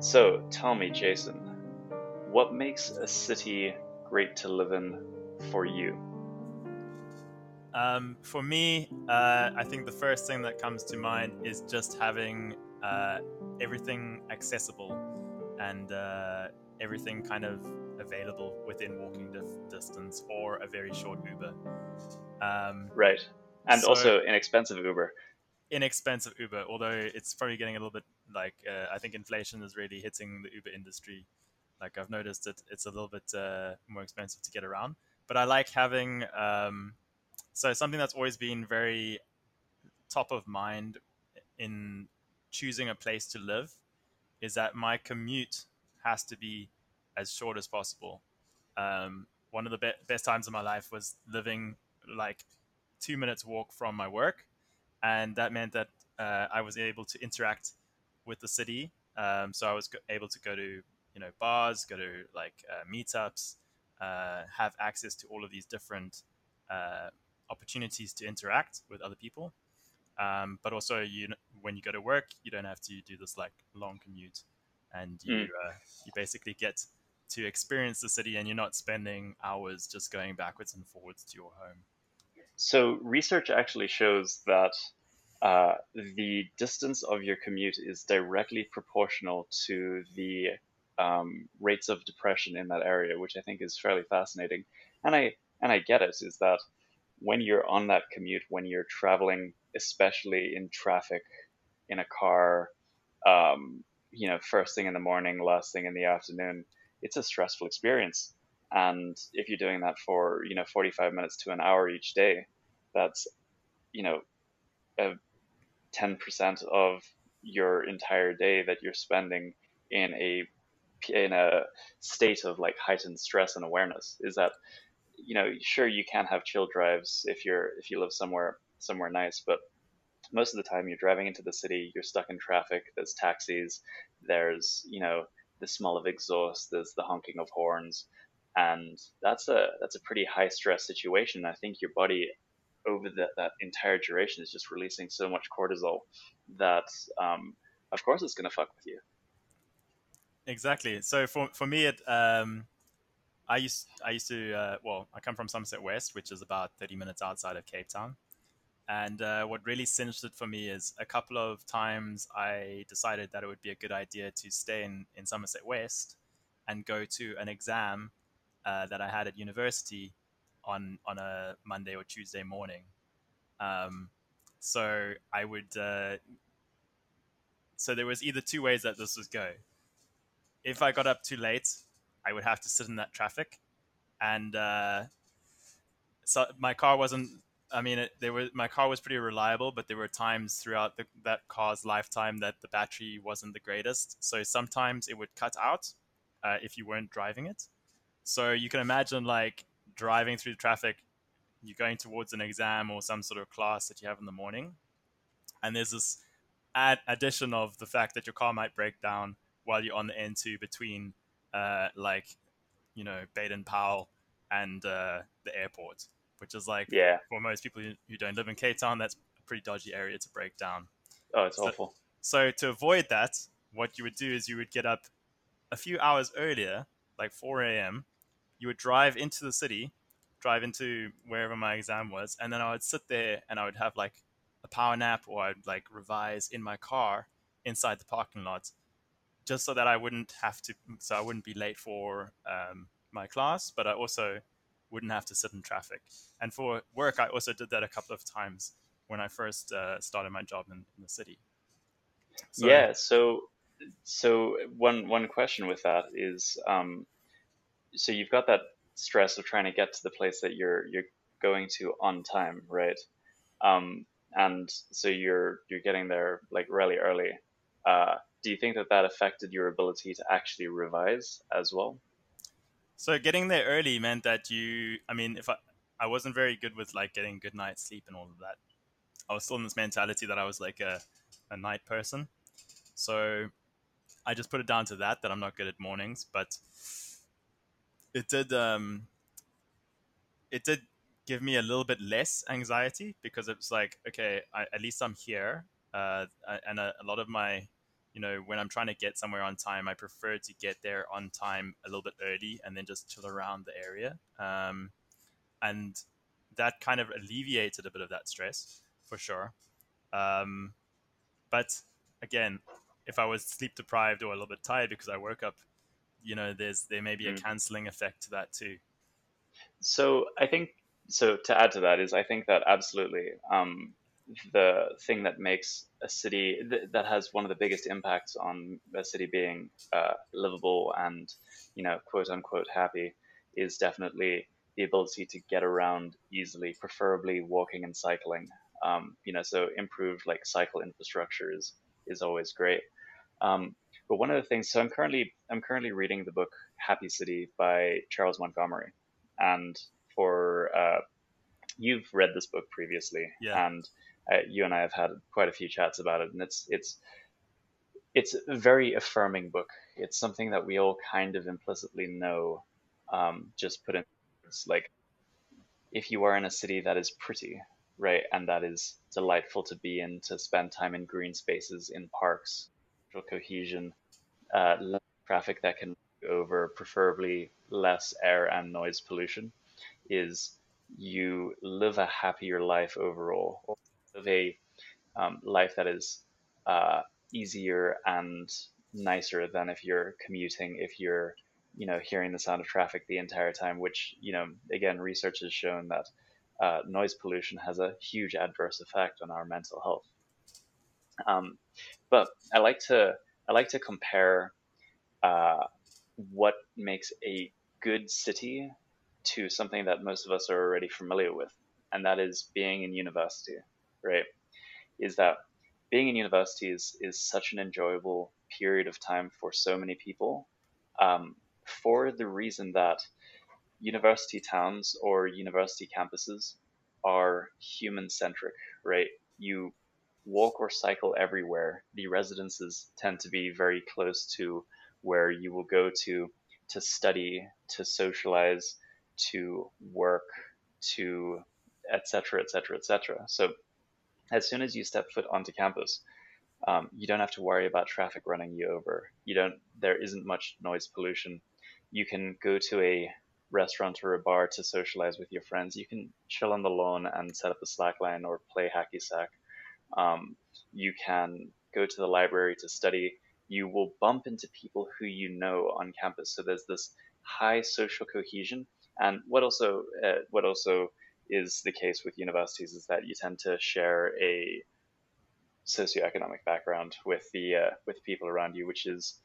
So tell me, Jason, what makes a city great to live in for you? Um, for me, uh, I think the first thing that comes to mind is just having uh, everything accessible and uh, everything kind of available within walking dif- distance or a very short Uber. Um, Right. And So- also inexpensive Uber. inexpensive Uber, although it's probably getting a little bit like uh, I think inflation is really hitting the Uber industry. Like I've noticed that it's a little bit uh, more expensive to get around, but I like having um, so something that's always been very top of mind in choosing a place to live is that my commute has to be as short as possible. Um, one of the be- best times of my life was living like two minutes walk from my work and that meant that uh, I was able to interact with the city. Um, so I was able to go to you know bars, go to like uh, meetups, uh, have access to all of these different uh, opportunities to interact with other people. Um, but also, you when you go to work, you don't have to do this like long commute, and you Mm. uh, you basically get to experience the city, and you're not spending hours just going backwards and forwards to your home. So research actually shows that uh, the distance of your commute is directly proportional to the um, rates of depression in that area, which I think is fairly fascinating. And I and I get it. Is that when you're on that commute, when you're traveling, especially in traffic, in a car, um, you know, first thing in the morning, last thing in the afternoon, it's a stressful experience. And if you're doing that for you know 45 minutes to an hour each day, that's you know a 10% of your entire day that you're spending in a in a state of like heightened stress and awareness? Is that you know sure you can have chill drives if you're if you live somewhere somewhere nice but most of the time you're driving into the city you're stuck in traffic there's taxis there's you know the smell of exhaust there's the honking of horns and that's a that's a pretty high stress situation. I think your body over the, that entire duration is just releasing so much cortisol that um, of course it's going to fuck with you Exactly. So for for me, it um, I used I used to uh, well, I come from Somerset West, which is about thirty minutes outside of Cape Town. And uh, what really cinched it for me is a couple of times I decided that it would be a good idea to stay in, in Somerset West and go to an exam uh, that I had at university on on a Monday or Tuesday morning. Um, so I would. Uh, so there was either two ways that this would go if I got up too late, I would have to sit in that traffic, and uh, so my car wasn't. I mean, it, there were my car was pretty reliable, but there were times throughout the, that car's lifetime that the battery wasn't the greatest. So sometimes it would cut out uh, if you weren't driving it. So you can imagine like driving through the traffic, you're going towards an exam or some sort of class that you have in the morning, and there's this add addition of the fact that your car might break down while you're on the N2 between uh, like you know Baden Powell and uh, the airport, which is like yeah for most people who- who don't live in Cape Town, that's a pretty dodgy area to break down. oh it's So- awful So to avoid that, what you would do is you would get up a few hours earlier, like 4 a.m. You would drive into the city, drive into wherever my exam was, and then I would sit there and I would have like a power nap or I'd like revise in my car inside the parking lot, just so that I wouldn't have to, so I wouldn't be late for um, my class, but I also wouldn't have to sit in traffic. And for work, I also did that a couple of times when I first uh, started my job in, in the city. So- yeah so so one one question with that is um, so you've got that stress of trying to get to the place that you're you're going to on time right um, and so you're you're getting there like really early uh, do you think that that affected your ability to actually revise as well So getting there early meant that you, I mean, if I, I wasn't very good with like getting good night's sleep and all of that. I was still in this mentality that I was like a, a night person. So I just put it down to that, that I'm not good at mornings, but it did, um, it did give me a little bit less anxiety because it's like, okay, I, at least I'm here. Uh, and a, a lot of my, you know, when I'm trying to get somewhere on time, I prefer to get there on time a little bit early and then just chill around the area. Um, and that kind of alleviated a bit of that stress for sure. Um, but again, if I was sleep deprived or a little bit tired because I woke up, you know, there's there may be a mm. canceling effect to that too. So I think so. To add to that is, I think that absolutely um, the thing that makes a city th- that has one of the biggest impacts on a city being uh, livable and you know quote unquote happy is definitely the ability to get around easily, preferably walking and cycling. Um, you know, so improved like cycle infrastructure is, is always great. Um, but one of the things, so I'm currently I'm currently reading the book Happy City by Charles Montgomery, and for uh, you've read this book previously, yeah. and uh, you and I have had quite a few chats about it, and it's it's it's a very affirming book. It's something that we all kind of implicitly know. Um, just put in like if you are in a city that is pretty, right, and that is delightful to be in, to spend time in green spaces, in parks, cohesion, uh, traffic that can over, preferably less air and noise pollution, is you live a happier life overall live a um, life that is uh, easier and nicer than if you're commuting, if you're, you know, hearing the sound of traffic the entire time, which, you know, again, research has shown that uh, noise pollution has a huge adverse effect on our mental health. Um, but I like to I like to compare uh, what makes a good city to something that most of us are already familiar with, and that is being in university right, is that being in university is, is such an enjoyable period of time for so many people um, for the reason that university towns or university campuses are human centric, right? You walk or cycle everywhere. The residences tend to be very close to where you will go to to study, to socialize, to work, to etc. etc. etc. So as soon as you step foot onto campus, um, you don't have to worry about traffic running you over. You don't. There isn't much noise pollution. You can go to a restaurant or a bar to socialize with your friends. You can chill on the lawn and set up a slackline or play hacky sack. Um, you can go to the library to study. You will bump into people who you know on campus. So there's this high social cohesion. And what also uh, what also is the case with universities is that you tend to share a socioeconomic background with the uh, with people around you, which is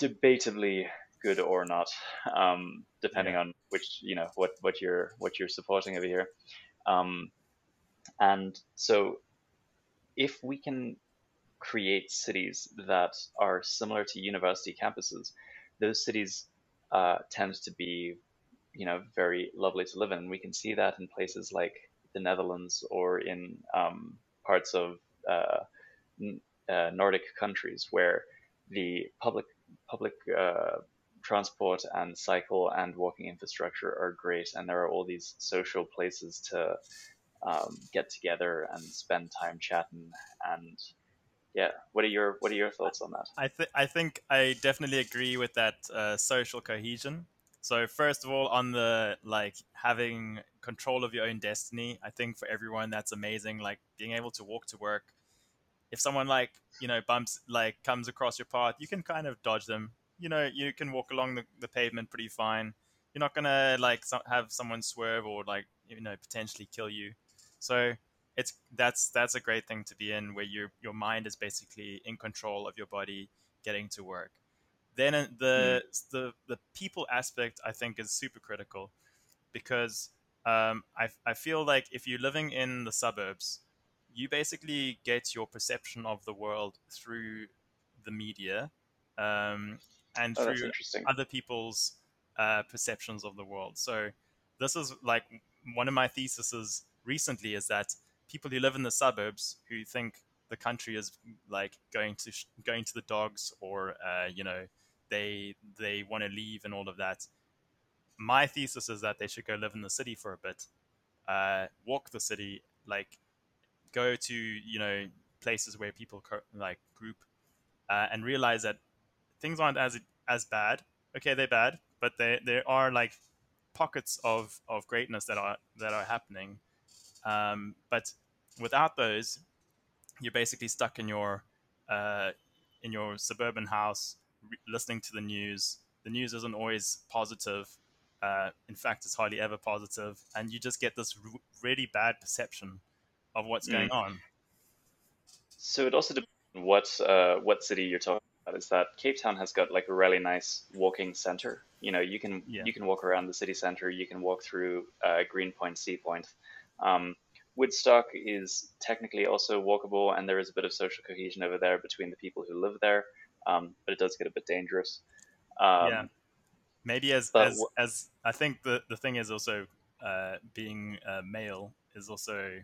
debatably good or not, um, depending yeah. on which you know what what you're what you're supporting over here. Um, and so, if we can create cities that are similar to university campuses, those cities uh, tend to be you know very lovely to live in. We can see that in places like the Netherlands or in um, parts of uh, uh, Nordic countries where the public public uh, transport and cycle and walking infrastructure are great, and there are all these social places to um, get together and spend time chatting and yeah what are your what are your thoughts on that i th- i think i definitely agree with that uh, social cohesion so first of all, on the like having control of your own destiny, I think for everyone that's amazing. Like being able to walk to work. If someone like you know bumps like comes across your path, you can kind of dodge them. You know, you can walk along the, the pavement pretty fine. You're not gonna like so- have someone swerve or like you know potentially kill you. So it's that's that's a great thing to be in where your your mind is basically in control of your body getting to work then the mm. the the people aspect I think is super critical because um, I I feel like if you're living in the suburbs, you basically get your perception of the world through the media um, and oh, through other people's uh, perceptions of the world. So this is like one of my theses recently is that people who live in the suburbs who think the country is like going to sh- going to the dogs or uh, you know they they want to leave and all of that. My thesis is that they should go live in the city for a bit, uh, walk the city, like go to you know places where people co- like group uh, and realize that things aren't as as bad. Okay, they're bad, but there there are like pockets of of greatness that are that are happening. Um, but without those, you're basically stuck in your uh, in your suburban house, re- listening to the news. The news isn't always positive. Uh, in fact, it's hardly ever positive, and you just get this r- really bad perception of what's going Mm. on. So it also depends what uh, what city you're talking about. Is that Cape Town has got like a really nice walking center. You know, you can Yeah. you can walk around the city center. You can walk through uh, Greenpoint, Sea Point. Um, Woodstock is technically also walkable, and there is a bit of social cohesion over there between the people who live there. Um, but it does get a bit dangerous. Um, Yeah. Maybe as as, wh- as I think the the thing is also uh, being uh, male is also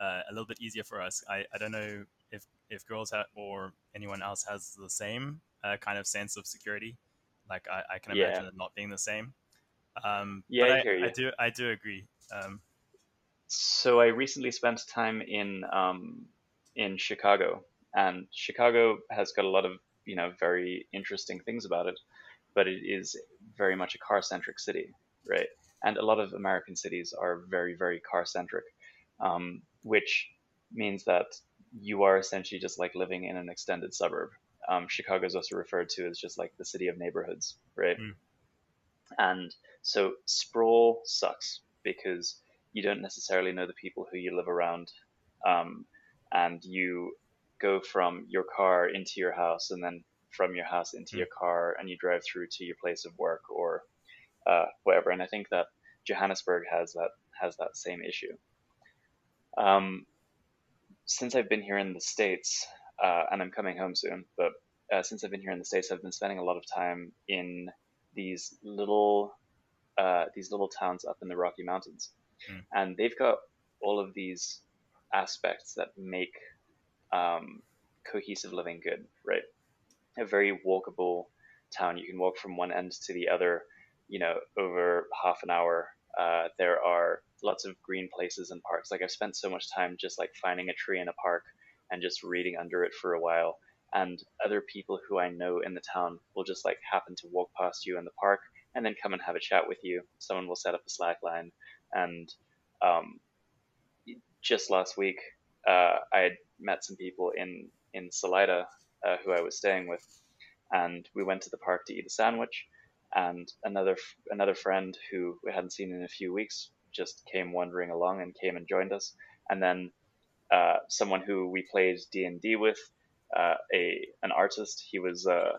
uh, a little bit easier for us. I, I don't know if if girls have or anyone else has the same uh, kind of sense of security. Like I, I can Yeah. imagine it not being the same. Um, Yeah, but I I. I do I do agree. Um, So I recently spent time in um, in Chicago, and Chicago has got a lot of you know very interesting things about it, but it is very much a car centric city, right? And a lot of American cities are very very car centric, um, which means that you are essentially just like living in an extended suburb. Um, Chicago is also referred to as just like the city of neighborhoods, right? Mm. And so sprawl sucks because you don't necessarily know the people who you live around, um, and you go from your car into your house, and then from your house into Mm. your car, and you drive through to your place of work or uh, whatever. And I think that Johannesburg has that has that same issue. Um, since I've been here in the states, uh, and I'm coming home soon, but uh, since I've been here in the states, I've been spending a lot of time in these little uh, these little towns up in the Rocky Mountains, Mm. and they've got all of these aspects that make um, cohesive living good. Right, a very walkable town. You can walk from one end to the other, you know, over half an hour. Uh, there are lots of green places and parks. Like I've spent so much time just like finding a tree in a park and just reading under it for a while. And other people who I know in the town will just like happen to walk past you in the park and then come and have a chat with you. Someone will set up a slack line. And um, just last week, uh, I had met some people in, in Salida uh, who I was staying with. And we went to the park to eat a sandwich. And another another friend who we hadn't seen in a few weeks just came wandering along and came and joined us. And then uh, someone who we played D and D with, uh, a an artist. He was uh,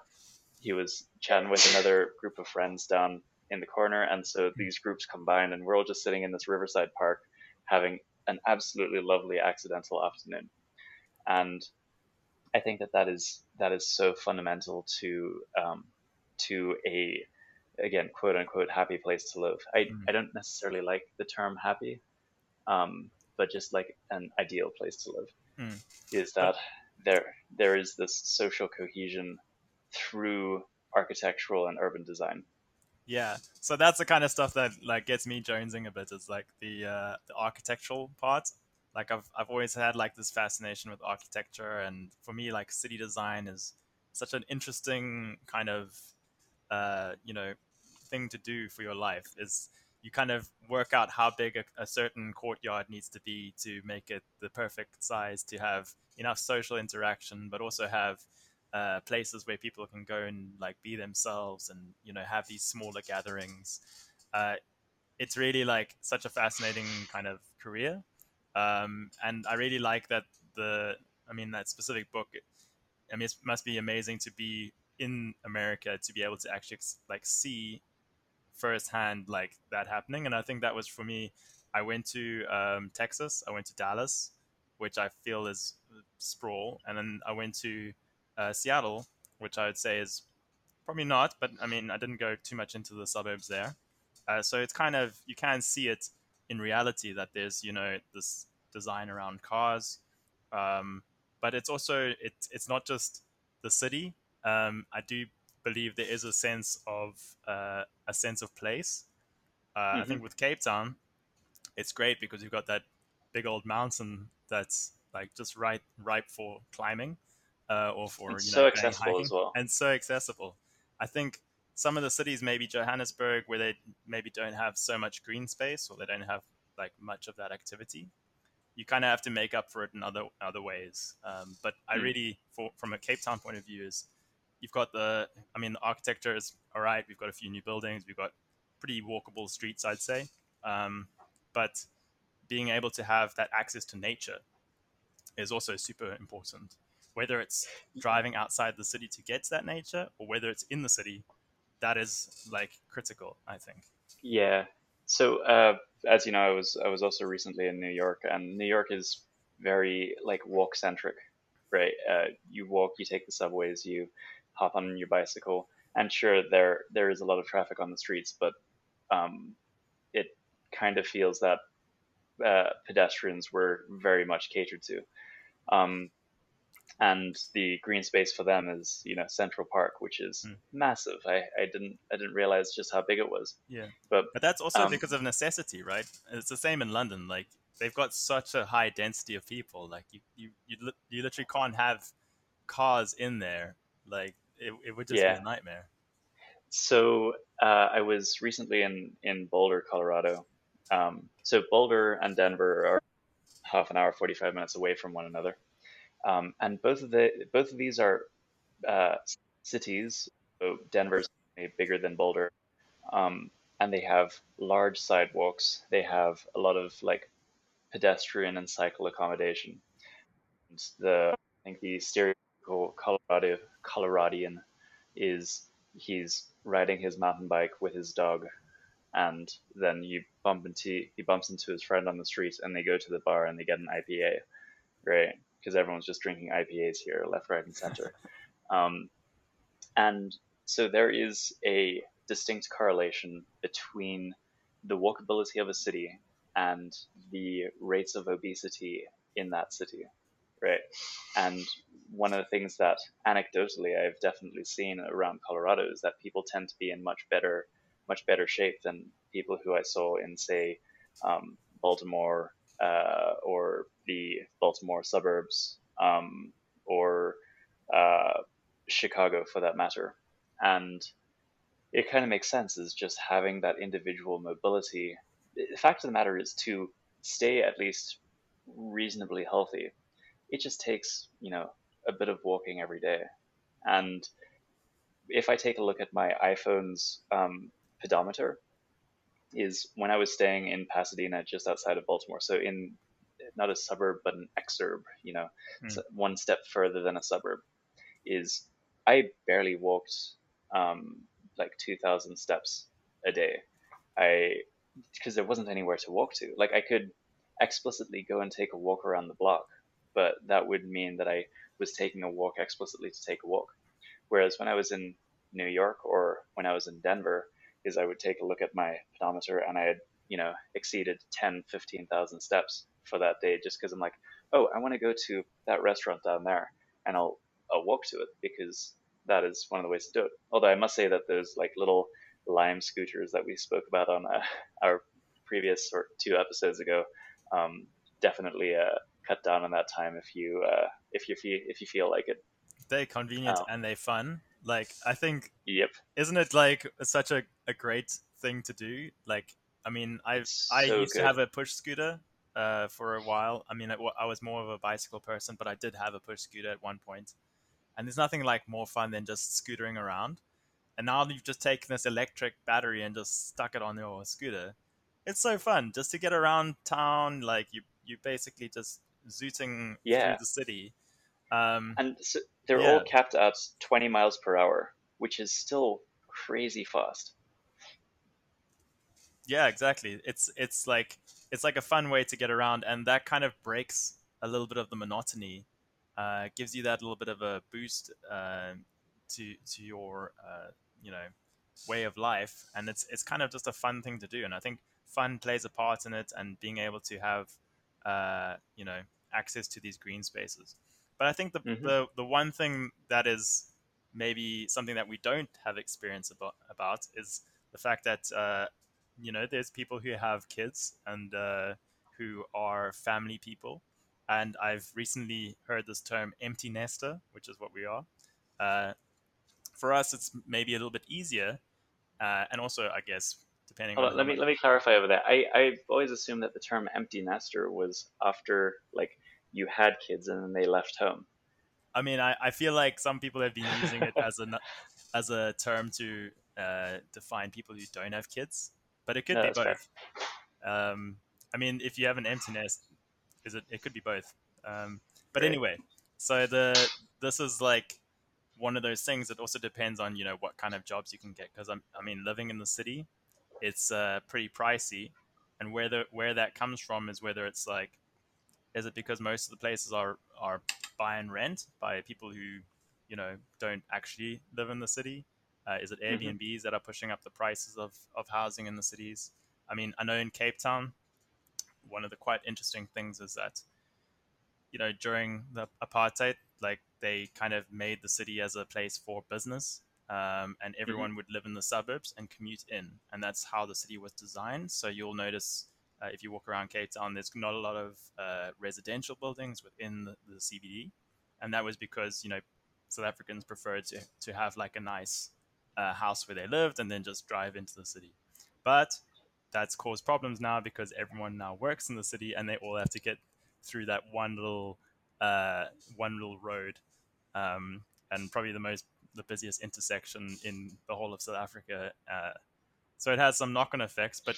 he was chatting with another group of friends down in the corner, and so these groups combined, and we're all just sitting in this riverside park having an absolutely lovely accidental afternoon. And I think that that is that is so fundamental to um, to a again quote unquote happy place to live. I, Mm. I don't necessarily like the term happy, um, but just like an ideal place to live Mm. is that there there is this social cohesion through architectural and urban design. Yeah, so that's the kind of stuff that like gets me jonesing a bit. Is like the uh, the architectural part. Like I've I've always had like this fascination with architecture, and for me, like city design is such an interesting kind of uh, you know thing to do for your life. Is you kind of work out how big a, a certain courtyard needs to be to make it the perfect size to have enough social interaction, but also have uh, places where people can go and like be themselves and you know have these smaller gatherings. Uh, it's really like such a fascinating kind of career, um, and I really like that the I mean that specific book. I mean, it must be amazing to be in America to be able to actually like see firsthand like that happening. And I think that was for me. I went to um, Texas. I went to Dallas, which I feel is sprawl, and then I went to uh, Seattle, which I would say is probably not, but I mean, I didn't go too much into the suburbs there. Uh, so it's kind of, you can see it in reality that there's, you know, this design around cars. Um, but it's also, it, it's not just the city. Um, I do believe there is a sense of, uh, a sense of place. Uh, I think with Cape Town, it's great because you've got that big old mountain that's like just right ripe for climbing. Uh, or for it's you so accessible hiking, as well. and so accessible. I think some of the cities, maybe Johannesburg, where they maybe don't have so much green space or they don't have like much of that activity, you kind of have to make up for it in other other ways. Um, but I Mm. really, for, from a Cape Town point of view, is you've got the, I mean, the architecture is all right. We've got a few new buildings. We've got pretty walkable streets, I'd say. Um, but being able to have that access to nature is also super important. Whether it's driving outside the city to get to that nature or whether it's in the city, that is like critical, I think. Yeah. So, uh, as you know, I was I was also recently in New York, and New York is very like walk centric, right? Uh, you walk, you take the subways, you hop on your bicycle, and sure, there there is a lot of traffic on the streets, but um, it kind of feels that uh, pedestrians were very much catered to. Um, and the green space for them is, you know, Central Park, which is Mm. massive. I, I didn't I didn't realize just how big it was. Yeah. But But that's also Um, because of necessity, right? It's the same in London. Like they've got such a high density of people. Like you, you, you, li- you literally can't have cars in there. Like it, it would just Yeah. be a nightmare. So uh, I was recently in in Boulder, Colorado. Um, so Boulder and Denver are half an hour, forty five minutes away from one another, um, and both of the both of these are uh, cities. So Denver's bigger than Boulder, um, and they have large sidewalks. They have a lot of like pedestrian and cycle accommodation. And the I think the stereotypical Colorado Coloradian is he's riding his mountain bike with his dog and then you bump into he bumps into his friend on the street and they go to the bar and they get an IPA right because everyone's just drinking IPAs here left right and center. Um, and so there is a distinct correlation between the walkability of a city and the rates of obesity in that city right? And one of the things that anecdotally I've definitely seen around Colorado is that people tend to be in much better, much better shape than people who I saw in, say, um, Baltimore uh, or the Baltimore suburbs um, or uh, Chicago for that matter. And it kind of makes sense is just having that individual mobility. The fact of the matter is to stay at least reasonably healthy. It just takes, you know, a bit of walking every day. And if I take a look at my iPhone's um, pedometer, is when I was staying in Pasadena, just outside of Baltimore, so in not a suburb but an exurb, you know, Mm. so one step further than a suburb, is I barely walked um, like 2,000 steps a day. I because there wasn't anywhere to walk to. Like I could explicitly go and take a walk around the block, but that would mean that I was taking a walk explicitly to take a walk. Whereas when I was in New York or when I was in Denver, is I would take a look at my pedometer and I had, you know, exceeded 10, 15,000 steps for that day just because I'm like, oh, I want to go to that restaurant down there and I'll, I'll walk to it because that is one of the ways to do it. Although I must say that those like little lime scooters that we spoke about on uh, our previous or two episodes ago um, definitely uh, cut down on that time if you uh, if you feel if you feel like it. They're convenient Oh. and they're fun. Like I think Yep. isn't it like such a, a great thing to do? Like I mean I It's I used good. to have a push scooter uh, for a while. I mean I, I was more of a bicycle person, but I did have a push scooter at one point. And there's nothing like more fun than just scootering around. And now you've just taken this electric battery and just stuck it on your scooter. It's so fun just to get around town. Like you you basically just zooting Yeah. through the city. Um, And so they're Yeah. all capped at 20 miles per hour, which is still crazy fast. yeah exactly it's it's like it's like a fun way to get around and that kind of breaks a little bit of the monotony uh, gives you that little bit of a boost uh, to to your uh, you know way of life. And it's it's kind of just a fun thing to do. And i think fun plays a part in it and being able to have uh, you know access to these green spaces. But i think the, Mhm. the the one thing that is maybe something that we don't have experience about about is the fact that uh, you know there's people who have kids and uh, who are family people and I've recently heard this term empty nester, which is what we are. Uh, for us, it's maybe a little bit easier, uh, and also, I guess, depending. on let me let me clarify over that. I I always assumed that the term empty nester was after like you had kids and then they left home. I mean, I, I feel like some people have been using it as a as a term to uh, define people who don't have kids, but it could no, be both. Um, I mean, if you have an empty nest, is it? It could be both. Um, but anyway, so the this is like one of those things that also depends on you know what kind of jobs you can get because I'm I mean living in the city, it's uh, pretty pricey, and where the where that comes from is whether it's like, is it because most of the places are are buy and rent by people who you know don't actually live in the city. Uh, is it mm-hmm. Airbnbs mm-hmm. that are pushing up the prices of, of housing in the cities? I mean, I know in Cape Town, one of the quite interesting things is that you know during the apartheid like they kind of made the city as a place for business um, and mm-hmm. everyone mm-hmm. would live in the suburbs and commute in and that's how the city was designed so you'll notice uh, if you walk around cape town there's not a lot of uh, residential buildings within the, the, cbd and that was because you know south africans preferred to, to have like a nice uh, house where they lived and then just drive into the city but that's caused problems now because everyone now works in the city and they all have to get through that one little uh, one little road um, and probably the most the busiest intersection in the whole of South Africa. Uh, so it has some knock-on effects, but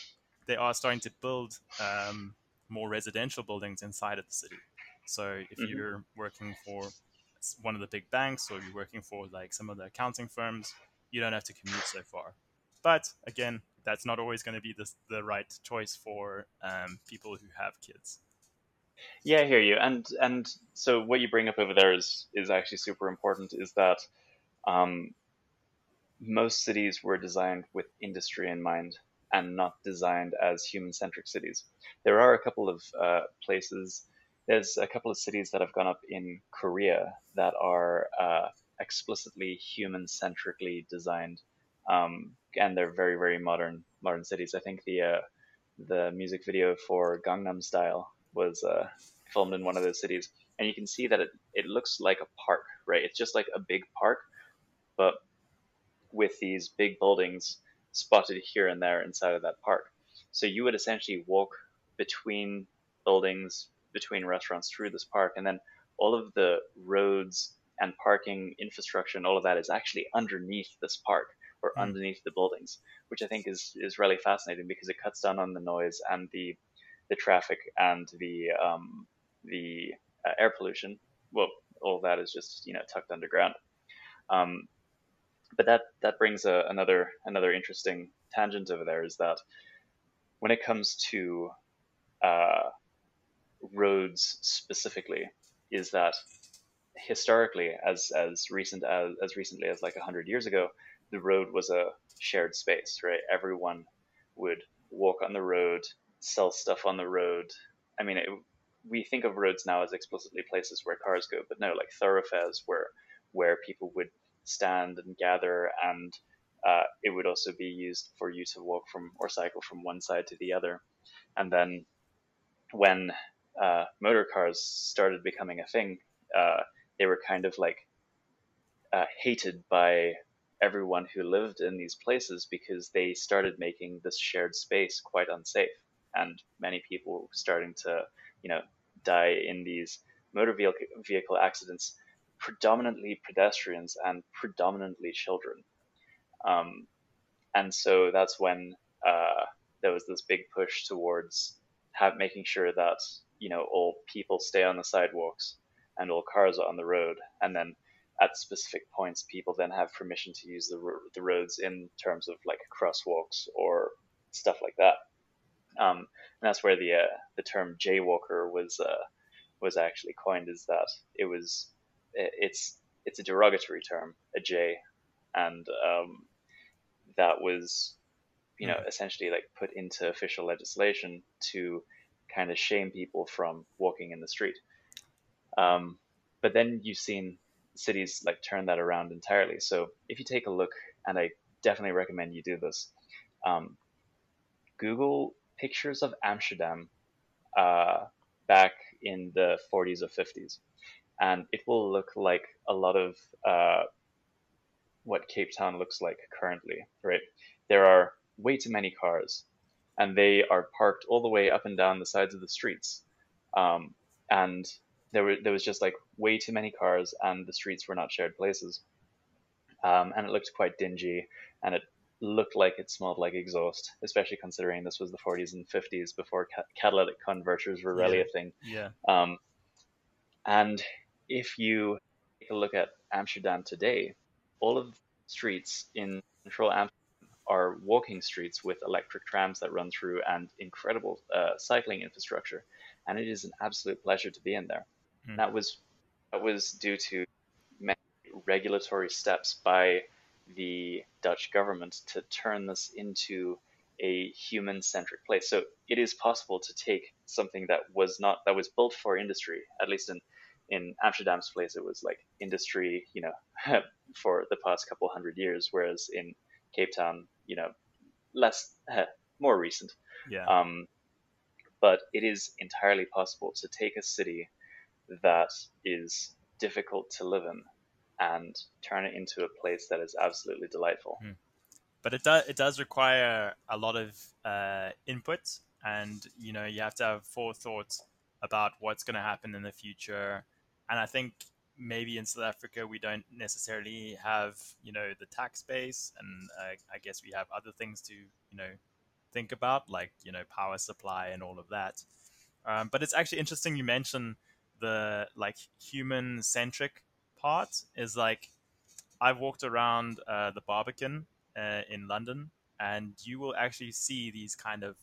they are starting to build um, more residential buildings inside of the city. So if mm-hmm. you're working for one of the big banks or you're working for like some of the accounting firms, you don't have to commute so far. But again, that's not always going to be the, the right choice for um, people who have kids. Yeah, I hear you. And and so what you bring up over there is is actually super important. Is that um, most cities were designed with industry in mind and not designed as human centric cities. There are a couple of uh, places. There's a couple of cities that have gone up in Korea that are uh, explicitly human centrically designed um, and they're very very modern modern cities. I think the uh, the music video for Gangnam Style was uh, filmed in one of those cities, and you can see that it it looks like a park, right? It's just like a big park, but with these big buildings spotted here and there inside of that park. So you would essentially walk between buildings, between restaurants through this park, and then all of the roads and parking infrastructure and all of that is actually underneath this park or mm. underneath the buildings, which I think is is really fascinating because it cuts down on the noise and the the traffic and the um, the uh, air pollution. Well, all that is just you know tucked underground. Um, but that that brings a, another another interesting tangent over there is that when it comes to uh, roads specifically, is that historically, as as recent as as recently as like hundred years ago, the road was a shared space, right? Everyone would walk on the road, sell stuff on the road. I mean, it, we think of roads now as explicitly places where cars go, but no, like thoroughfares where where people would stand and gather, and uh, it would also be used for you to walk from or cycle from one side to the other. And then when uh, motor cars started becoming a thing, uh, they were kind of like uh, hated by everyone who lived in these places because they started making this shared space quite unsafe. And many people starting to you know die in these motor vehicle accidents predominantly pedestrians and predominantly children. Um, and so that's when uh, there was this big push towards have making sure that you know all people stay on the sidewalks and all cars are on the road and then at specific points, people then have permission to use the, the roads in terms of like crosswalks or stuff like that. Um, and that's where the uh, the term jaywalker was uh, was actually coined. Is that it was it's it's a derogatory term, a jay, and um, that was you know hmm. essentially like put into official legislation to kind of shame people from walking in the street. Um, but then you've seen cities like turn that around entirely. So if you take a look, and I definitely recommend you do this, um, Google pictures of Amsterdam uh, back in the 40s or 50s, and it will look like a lot of uh, what Cape Town looks like currently. Right, there are way too many cars, and they are parked all the way up and down the sides of the streets, um, and there were there was just like way too many cars, and the streets were not shared places, um, and it looked quite dingy, and it looked like it smelled like exhaust, especially considering this was the 40s and 50s before ca- catalytic converters were really Yeah. a thing. Yeah. Um, and if you take a look at Amsterdam today, all of the streets in central Amsterdam are walking streets with electric trams that run through and incredible uh, cycling infrastructure. And it is an absolute pleasure to be in there. Hmm. That was that was due to many regulatory steps by the Dutch government to turn this into a human-centric place. So it is possible to take something that was not that was built for industry, at least in in Amsterdam's place, it was like industry, you know, for the past couple hundred years, whereas in Cape Town, you know, less more recent. Yeah. Um, but it is entirely possible to take a city that is difficult to live in and turn it into a place that is absolutely delightful. but it does it does require a lot of uh, input, and you know you have to have forethought about what's going to happen in the future. And I think maybe in South Africa we don't necessarily have you know the tax base, and uh, I guess we have other things to you know think about, like you know power supply and all of that. Um, but it's actually interesting you mention the like human centric part is like I've walked around uh, the Barbican uh, in London, and you will actually see these kind of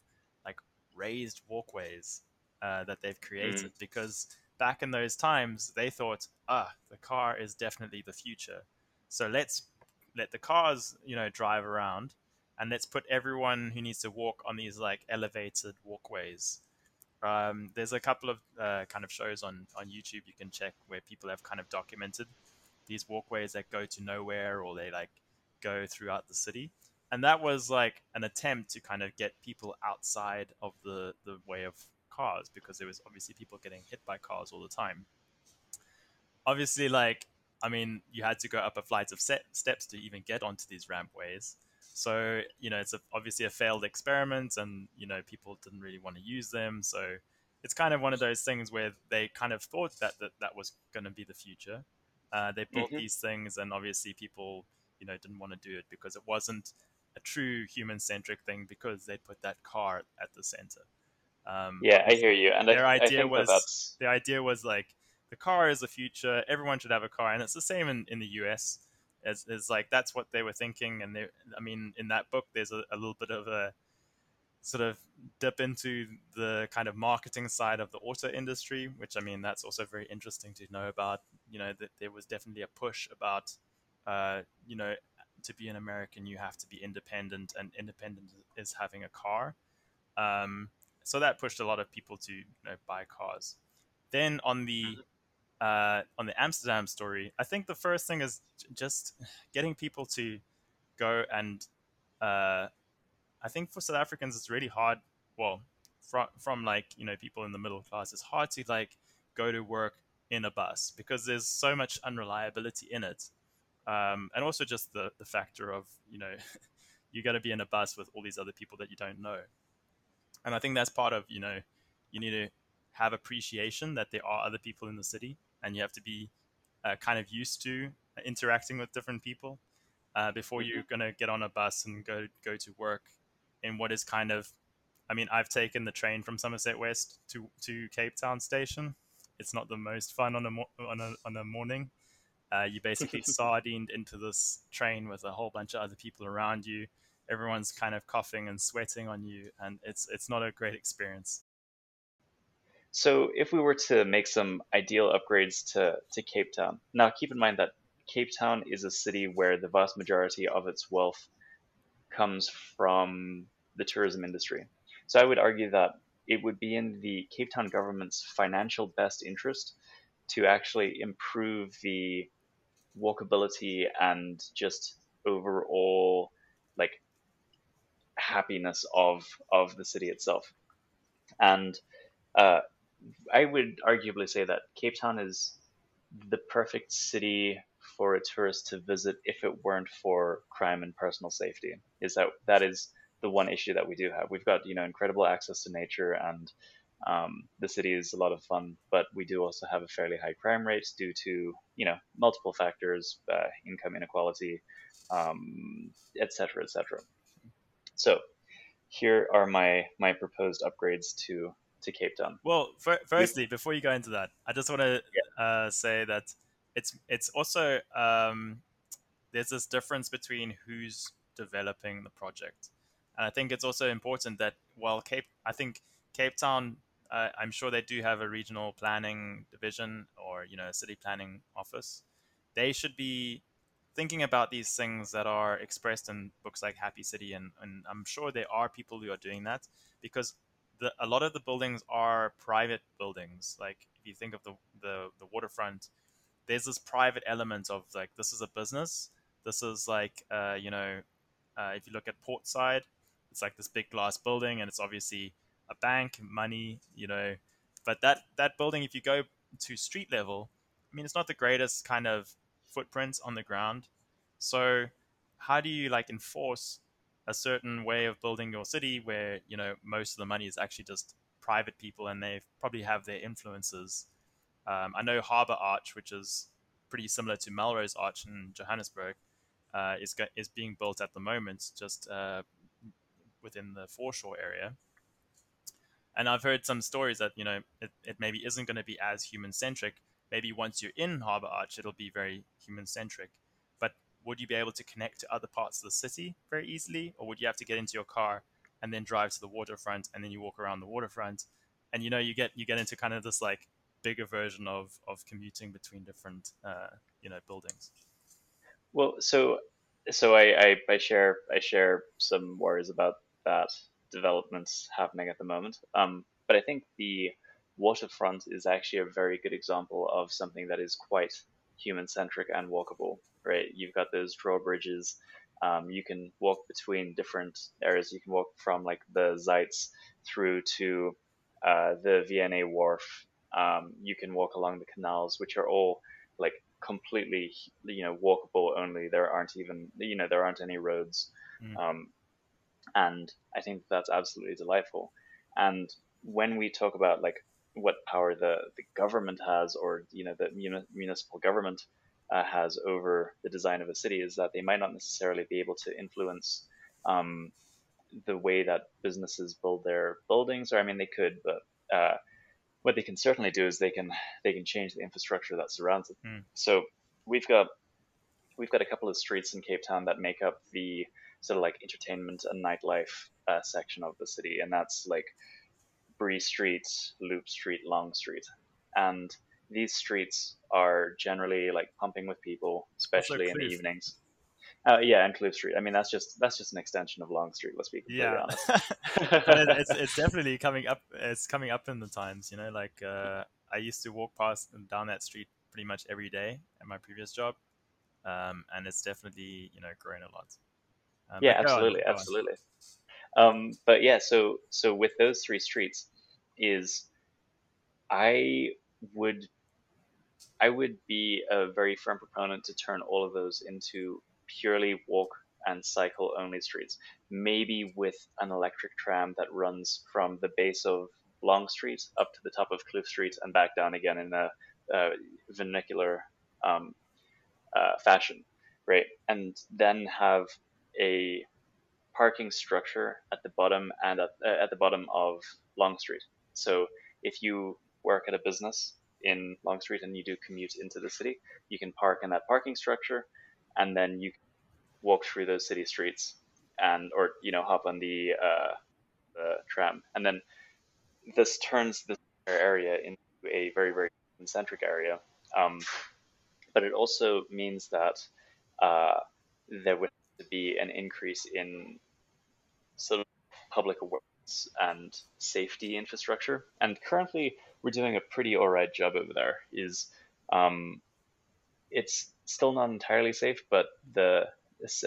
like raised walkways uh, that they've created because back in those times they thought, ah, the car is definitely the future, so let's let the cars you know drive around, and let's put everyone who needs to walk on these like elevated walkways. Um, there's a couple of uh, kind of shows on on YouTube you can check where people have kind of documented these walkways that go to nowhere or they like go throughout the city. And that was like an attempt to kind of get people outside of the the way of cars because there was obviously people getting hit by cars all the time. Obviously like i mean you had to go up a flight of set steps to even get onto these rampways so you know it's a, obviously a failed experiment and you know people didn't really want to use them. So it's kind of one of those things where they kind of thought that that, that was going to be the future. Uh, they built Mhm. these things and obviously people you know didn't want to do it because it wasn't a true human centric thing because they put that car at the center. Um, Yeah, I hear you, and Their I, I idea think was- that the idea was like the car is the future. Everyone should have a car. And it's the same in, in the us as, as like that's what they were thinking and they i mean in that book there's a, a little bit of a sort of dip into the kind of marketing side of the auto industry which i mean that's also very interesting to know about you know that there was definitely a push about uh, you know to be an american you have to be independent and independent is having a car. Um, so that pushed a lot of people to you know buy cars. Then on the uh, on the Amsterdam story, I think the first thing is just getting people to go and uh, I think for South Africans it's really hard. Well, from from like you know people in the middle class, it's hard to like go to work in a bus because there's so much unreliability in it, um, and also just the the factor of you know you got to be in a bus with all these other people that you don't know, and I think that's part of you know you need to have appreciation that there are other people in the city and you have to be uh, kind of used to interacting with different people uh, before you're going to get on a bus and go go to work in what is kind of I mean I've taken the train from Somerset West to to Cape Town station. It's not the most fun on a mo- on a on a morning. Uh, you basically sardined into this train with a whole bunch of other people around you. Everyone's kind of coughing and sweating on you and it's it's not a great experience So, if we were to make some ideal upgrades to, to Cape Town, now keep in mind that Cape Town is a city where the vast majority of its wealth comes from the tourism industry. So, I would argue that it would be in the Cape Town government's financial best interest to actually improve the walkability and just overall like happiness of of the city itself. And uh, I would arguably say that Cape Town is the perfect city for a tourist to visit if it weren't for crime and personal safety. Is that that is the one issue that we do have. We've got you know incredible access to nature and um, the city is a lot of fun, but we do also have a fairly high crime rate due to you know multiple factors, uh, income inequality, um, et cetera, et cetera. So here are my my proposed upgrades to to Cape Town. Well, for, firstly, before you go into that, I just want to yeah. uh, say that it's it's also um, there's this difference between who's developing the project, and I think it's also important that while Cape, I think Cape Town uh, I'm sure they do have a regional planning division or you know a city planning office. They should be thinking about these things that are expressed in books like Happy City, and, and I'm sure there are people who are doing that because the, a lot of the buildings are private buildings. Like if you think of the, the, the waterfront, there's this private element of like this is a business. This is like uh, you know, uh, if you look at Portside, it's like this big glass building, and it's obviously a bank, money, you know. But that that building, if you go to street level, I mean, it's not the greatest kind of footprints on the ground. So, how do you like enforce a certain way of building your city where you know most of the money is actually just private people and they probably have their influences? Um, I know Harbor Arch, which is pretty similar to Melrose Arch in Johannesburg, uh, is is being built at the moment, just uh, within the foreshore area and I've heard some stories that you know it, it maybe isn't going to be as human centric. Maybe once you're in Harbor Arch, it'll be very human centric. Would you be able to connect to other parts of the city very easily, or would you have to get into your car and then drive to the waterfront, and then you walk around the waterfront, and you know you get you get into kind of this like bigger version of of commuting between different uh, you know buildings. Well, so so I, I I share I share some worries about that developments happening at the moment. Um, but I think the waterfront is actually a very good example of something that is quite human centric and walkable. Right, you've got those drawbridges. Um, you can walk between different areas. You can walk from like the Zeitz through to uh, the V&A Wharf. Um, you can walk along the canals, which are all like completely, you know, walkable only. There aren't even, you know, there aren't any roads. Mm. Um, and I think that's absolutely delightful. And when we talk about like what power the, the government has, or you know the muni- municipal government uh, has over the design of a city, is that they might not necessarily be able to influence um, the way that businesses build their buildings. Or I mean, they could, but uh, what they can certainly do is they can they can change the infrastructure that surrounds it. Mm. So we've got we've got a couple of streets in Cape Town that make up the sort of like entertainment and nightlife uh, section of the city, and that's like Bree Street, Loop Street, Long Street, and these streets are generally like pumping with people, especially in the evenings. Uh, yeah, and Kloof Street. I mean, that's just that's just an extension of Long Street. Let's be completely yeah. honest. but it, it's it's definitely coming up. It's coming up in the times. You know, like uh, I used to walk past and down that street pretty much every day at my previous job, um, and it's definitely you know growing a lot. Um, yeah, absolutely, on, absolutely. Um, but yeah, so so with those three streets, is I would I would be a very firm proponent to turn all of those into purely walk and cycle only streets. Maybe with an electric tram that runs from the base of Long Street up to the top of Kloof Street and back down again in a, a vernacular um, uh, fashion, right? And then have a parking structure at the bottom and at, uh, at the bottom of Long Street. So if you work at a business in Long Street and you do commute into the city, you can park in that parking structure, and then you walk through those city streets and or you know hop on the, uh, the tram, and then this turns this area into a very very concentric area. Um, but it also means that uh, there would be an increase in sort of public awareness and safety infrastructure. And currently, we're doing a pretty alright job over there. Is um, it's still not entirely safe, but the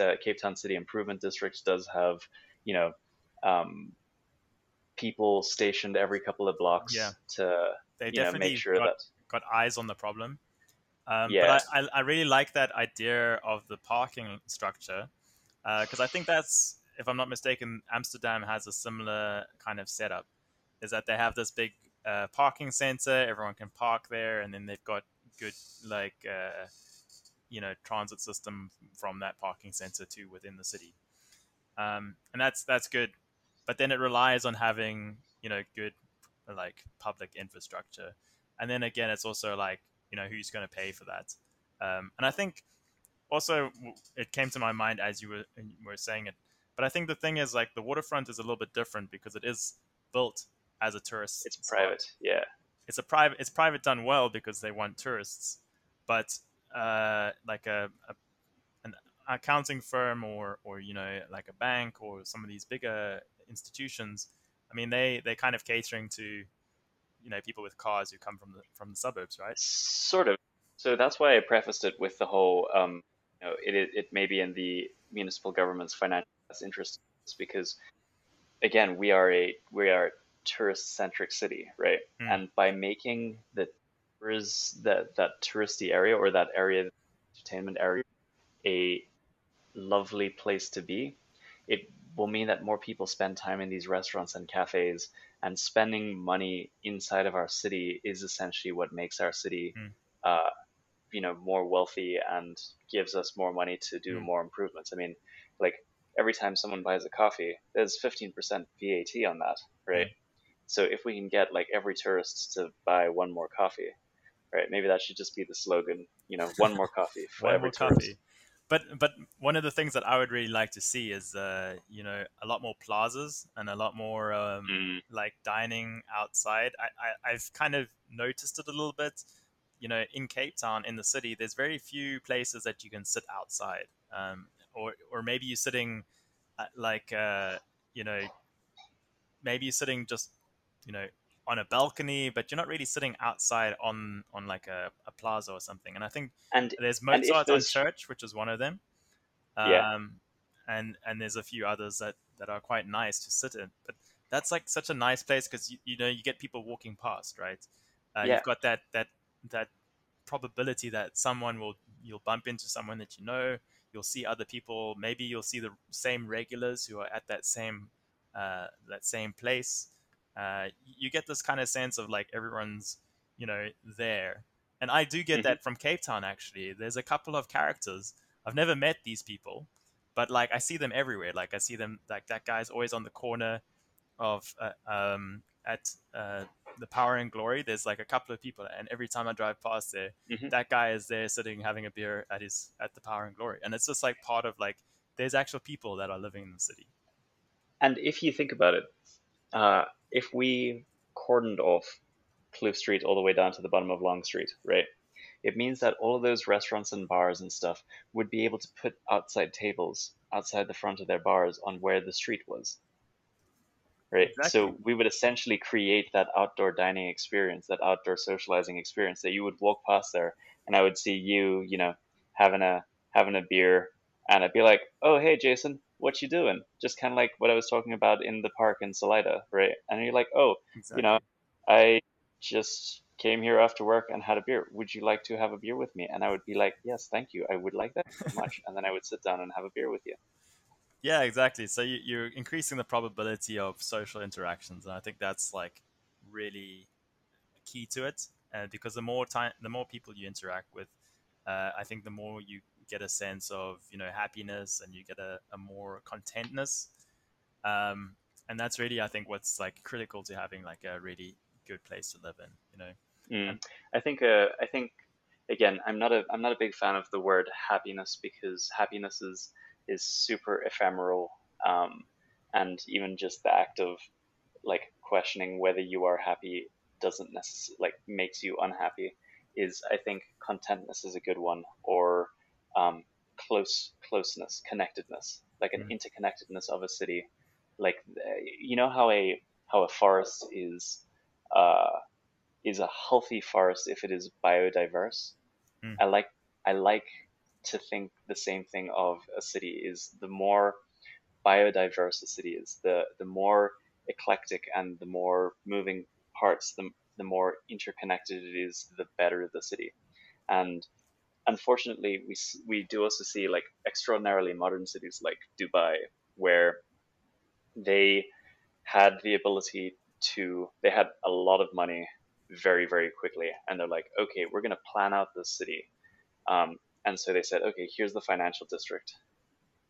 uh, Cape Town City Improvement District does have, you know, um, people stationed every couple of blocks yeah. to they you know, make sure got, that got eyes on the problem. Um, Yeah. But I, I, I really like that idea of the parking structure because I think that's, if I'm not mistaken, Amsterdam has a similar kind of setup. Is that they have this big uh, parking center, everyone can park there, and then they've got good like uh, you know transit system from that parking center to within the city, um, and that's that's good. But then it relies on having you know good like public infrastructure, and then again, it's also like you know who's going to pay for that, um, and I think also it came to my mind as you were you were saying it. But I think the thing is like the waterfront is a little bit different because it is built as a tourist. it's spot private. Yeah. it's a private it's private done well because they want tourists but uh, like a, a an accounting firm or or you know like a bank or some of these bigger institutions i mean they they kind of catering to you know people with cars who come from the from the suburbs right Sort of. So that's why I prefaced it with the whole, um, you know, it, it, it may be in the municipal government's financial interest because, again, we are a we are tourist centric city, right? Mm. And by making the tourist that that touristy area or that area, entertainment area, a lovely place to be, it will mean that more people spend time in these restaurants and cafes and spending money inside of our city is essentially what makes our city Mm. uh, you know more wealthy and gives us more money to do Mm. more improvements i mean like every time someone buys a coffee there's 15% vat on that right so if we can get like every tourist to buy one more coffee right maybe that should just be the slogan you know one more coffee for one every more tourist coffee but but one of the things that i would really like to see is uh you know a lot more plazas and a lot more um Mm, like dining outside. I, I, I've kind of noticed it a little bit. You know, in Cape Town, in the city, there's very few places that you can sit outside, um, or or maybe you're sitting, like uh, you know, maybe you're sitting just you know on a balcony, but you're not really sitting outside on on like a, a plaza or something. And I think and there's And Mozart on Church, which is one of them. Um, Yeah. And and there's a few others that, that are quite nice to sit in. But that's like such a nice place because you, you know you get people walking past, right? Uh, Yeah. You've got that that that probability that someone will you'll bump into someone that you know. You'll see other people. Maybe you'll see the same regulars who are at that same uh, that same place. Uh, you get this kind of sense of like everyone's you know there. And i do get Mhm. that from cape town actually. There's a couple of characters. I've never met these people but like i see them everywhere. Like i see them like that guy's always on the corner of uh, um at uh the power and glory. There's like a couple of people and every time i drive past there Mhm. that guy is there sitting having a beer at his at the power and glory. And it's just like part of like there's actual people that are living in the city. And if you think about it, uh, if we cordoned off Kloof Street all the way down to the bottom of Long Street, right? It means that all of those restaurants and bars and stuff would be able to put outside tables outside the front of their bars on where the street was. Right? So we would essentially create that outdoor dining experience, that outdoor socializing experience that you would walk past there and I would see you, you know, having a having a beer and I'd be like, "Oh, hey Jason, what you doing?" Just kind of like what I was talking about in the park in Salida, right? And you're like, "Oh, you know, I just came here after work and had a beer. Would you like to have a beer with me?" And I would be like, "Yes, thank you. I would like that very much." and then I would sit down and have a beer with you. Yeah, exactly. So you, you're increasing the probability of social interactions, and I think that's like really key to it. Uh, because the more time, the more people you interact with, uh, I think the more you get a sense of you know happiness, and you get a, a more contentness. Um, and that's really, I think, what's like critical to having like a really good place to live in. You know. Mm. I think. Uh, I think again, I'm not a I'm not a big fan of the word happiness because happiness is is super ephemeral, um, and even just the act of like questioning whether you are happy doesn't necessarily like makes you unhappy. Is I think contentness is a good one, or um, close closeness, connectedness, like an Mm. interconnectedness of a city. Like uh, you know how a how a forest is. Uh, is a healthy forest if it is biodiverse. Mm. I like I like to think the same thing of a city is the more biodiverse a city is, the the more eclectic and the more moving parts, the the more interconnected it is, the better the city. And unfortunately, we we do also see like extraordinarily modern cities like Dubai, where they had the ability to they had a lot of money very very quickly, and they're like, okay, we're to plan out this city. Um, and so they said, okay, here's the financial district,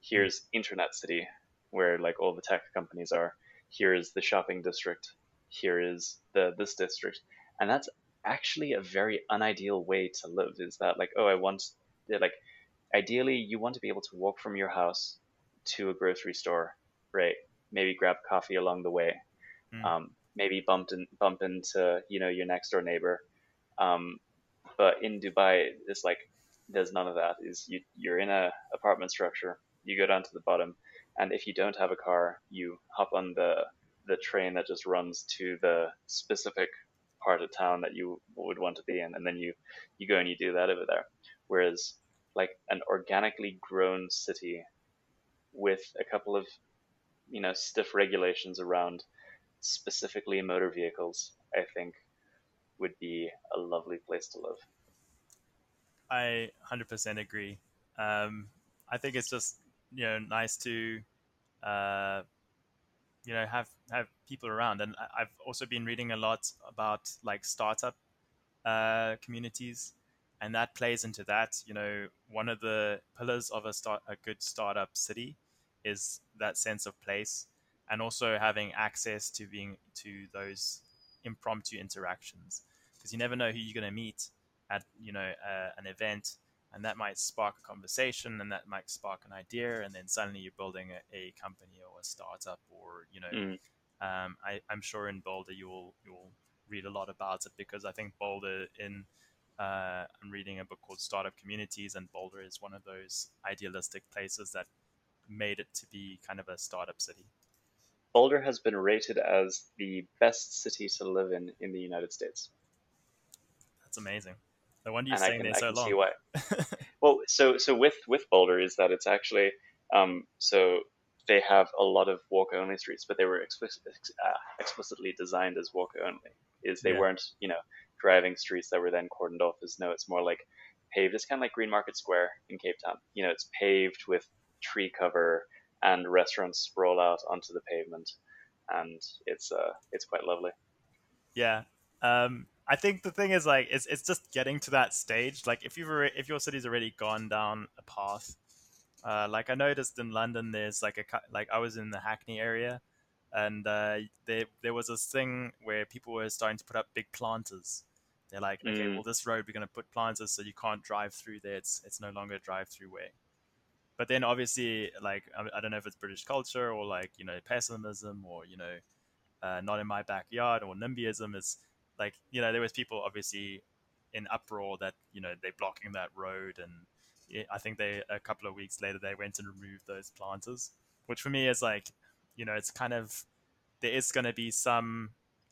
here's internet city, where like all the tech companies are. Here is the shopping district. Here is the this district, and that's actually a very unideal way to live. Is that like, oh, I want like, ideally, you want to be able to walk from your house to a grocery store, right? Maybe grab coffee along the way. Mm. Um, maybe bump in, bump into you know your next door neighbor. Um, but in Dubai, it's like there's none of that. Is you you're in a apartment structure. You go down to the bottom, and if you don't have a car, you hop on the the train that just runs to the specific part of town that you would want to be in, and then you you go and you do that over there. Whereas like an organically grown city with a couple of you know stiff regulations around specifically motor vehicles, I think would be a lovely place to live. I 100% agree. Um, I think it's just you know nice to uh, you know have have people around, and I've also been reading a lot about like startup uh, communities, and that plays into that. You know, one of the pillars of a start a good startup city is that sense of place, and also having access to being to those impromptu interactions. Because you never know who you're going to meet at you know uh, an event and that might spark a conversation and that might spark an idea and then suddenly you're building a, a company or a startup or you know mm. um, I, am sure in boulder you'll you'll read a lot about it because i think boulder in uh, i'm reading a book called startup communities and boulder is one of those idealistic places that made it to be kind of a startup city. Boulder has been rated as the best city to live in in the united states. That's amazing no wonder you're staying there so long. See why. well, so so with with Boulder is that it's actually um, so they have a lot of walk only streets, but they were explicit, uh, explicitly designed as walk only. Is they yeah. weren't you know driving streets that were then cordoned off. As no, it's more like paved. It's kind of like Green Market Square in Cape Town. You know, it's paved with tree cover and restaurants sprawl out onto the pavement, and it's uh it's quite lovely. Yeah. Um, I think the thing is like it's it's just getting to that stage. Like if you've already, if your city's already gone down a path, uh, like I noticed in London, there's like a like I was in the Hackney area, and uh, there there was this thing where people were starting to put up big planters. They're like, okay, mm. well this road we're going to put planters so you can't drive through there. It's it's no longer a drive through way. But then obviously, like I, I don't know if it's British culture or like you know pessimism or you know uh, not in my backyard or NIMBYism is like you know there was people obviously in uproar that you know they're blocking that road and I think they a couple of weeks later they went and removed those planters, which for me is like, you know, it's kind of there is going to be some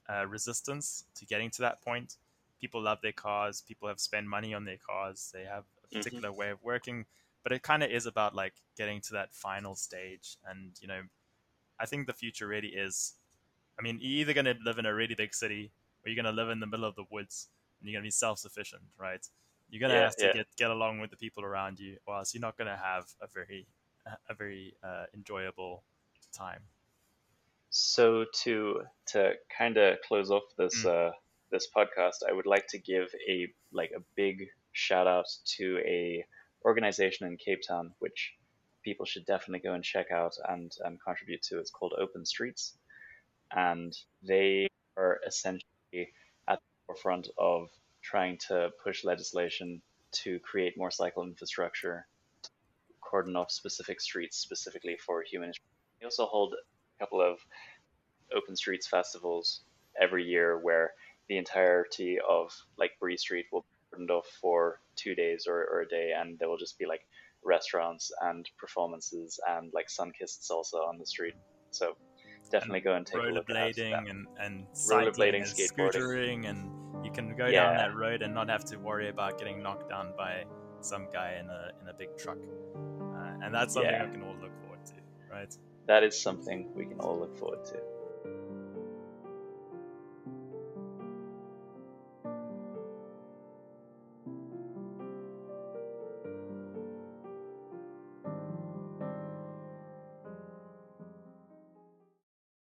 uh, resistance to getting to that point. People love their cars. People have spent money on their cars. They have a mm-hmm. particular mm-hmm. way of working, but it kind of is about like getting to that final stage. And you know, I think the future really is. I mean, you're either going to live in a really big city or you're going to live in the middle of the woods and you're going to be self-sufficient, right? You're going to yeah, have to yeah. get, get along with the people around you, or else you're not going to have a very a very uh, enjoyable time. So to to kind of close off this mm. uh, this podcast, I would like to give a like a big shout out to a organization in Cape Town, which people should definitely go and check out and, and contribute to. It's called Open Streets, and they are essentially at the forefront of trying to push legislation to create more cycle infrastructure, cordon off specific streets specifically for human. We also hold a couple of open streets festivals every year where the entirety of like Bree Street will be cordoned off for two days or, or a day, and there will just be like restaurants and performances and like sun-kissed salsa on the street. So definitely go and take a look at rollerblading and and rollerblading, and scootering, and you can go yeah. down that road and not have to worry about getting knocked down by some guy in a in a big truck. Uh, and that's something yeah. we can all look forward to, right? That is something we can all look forward to.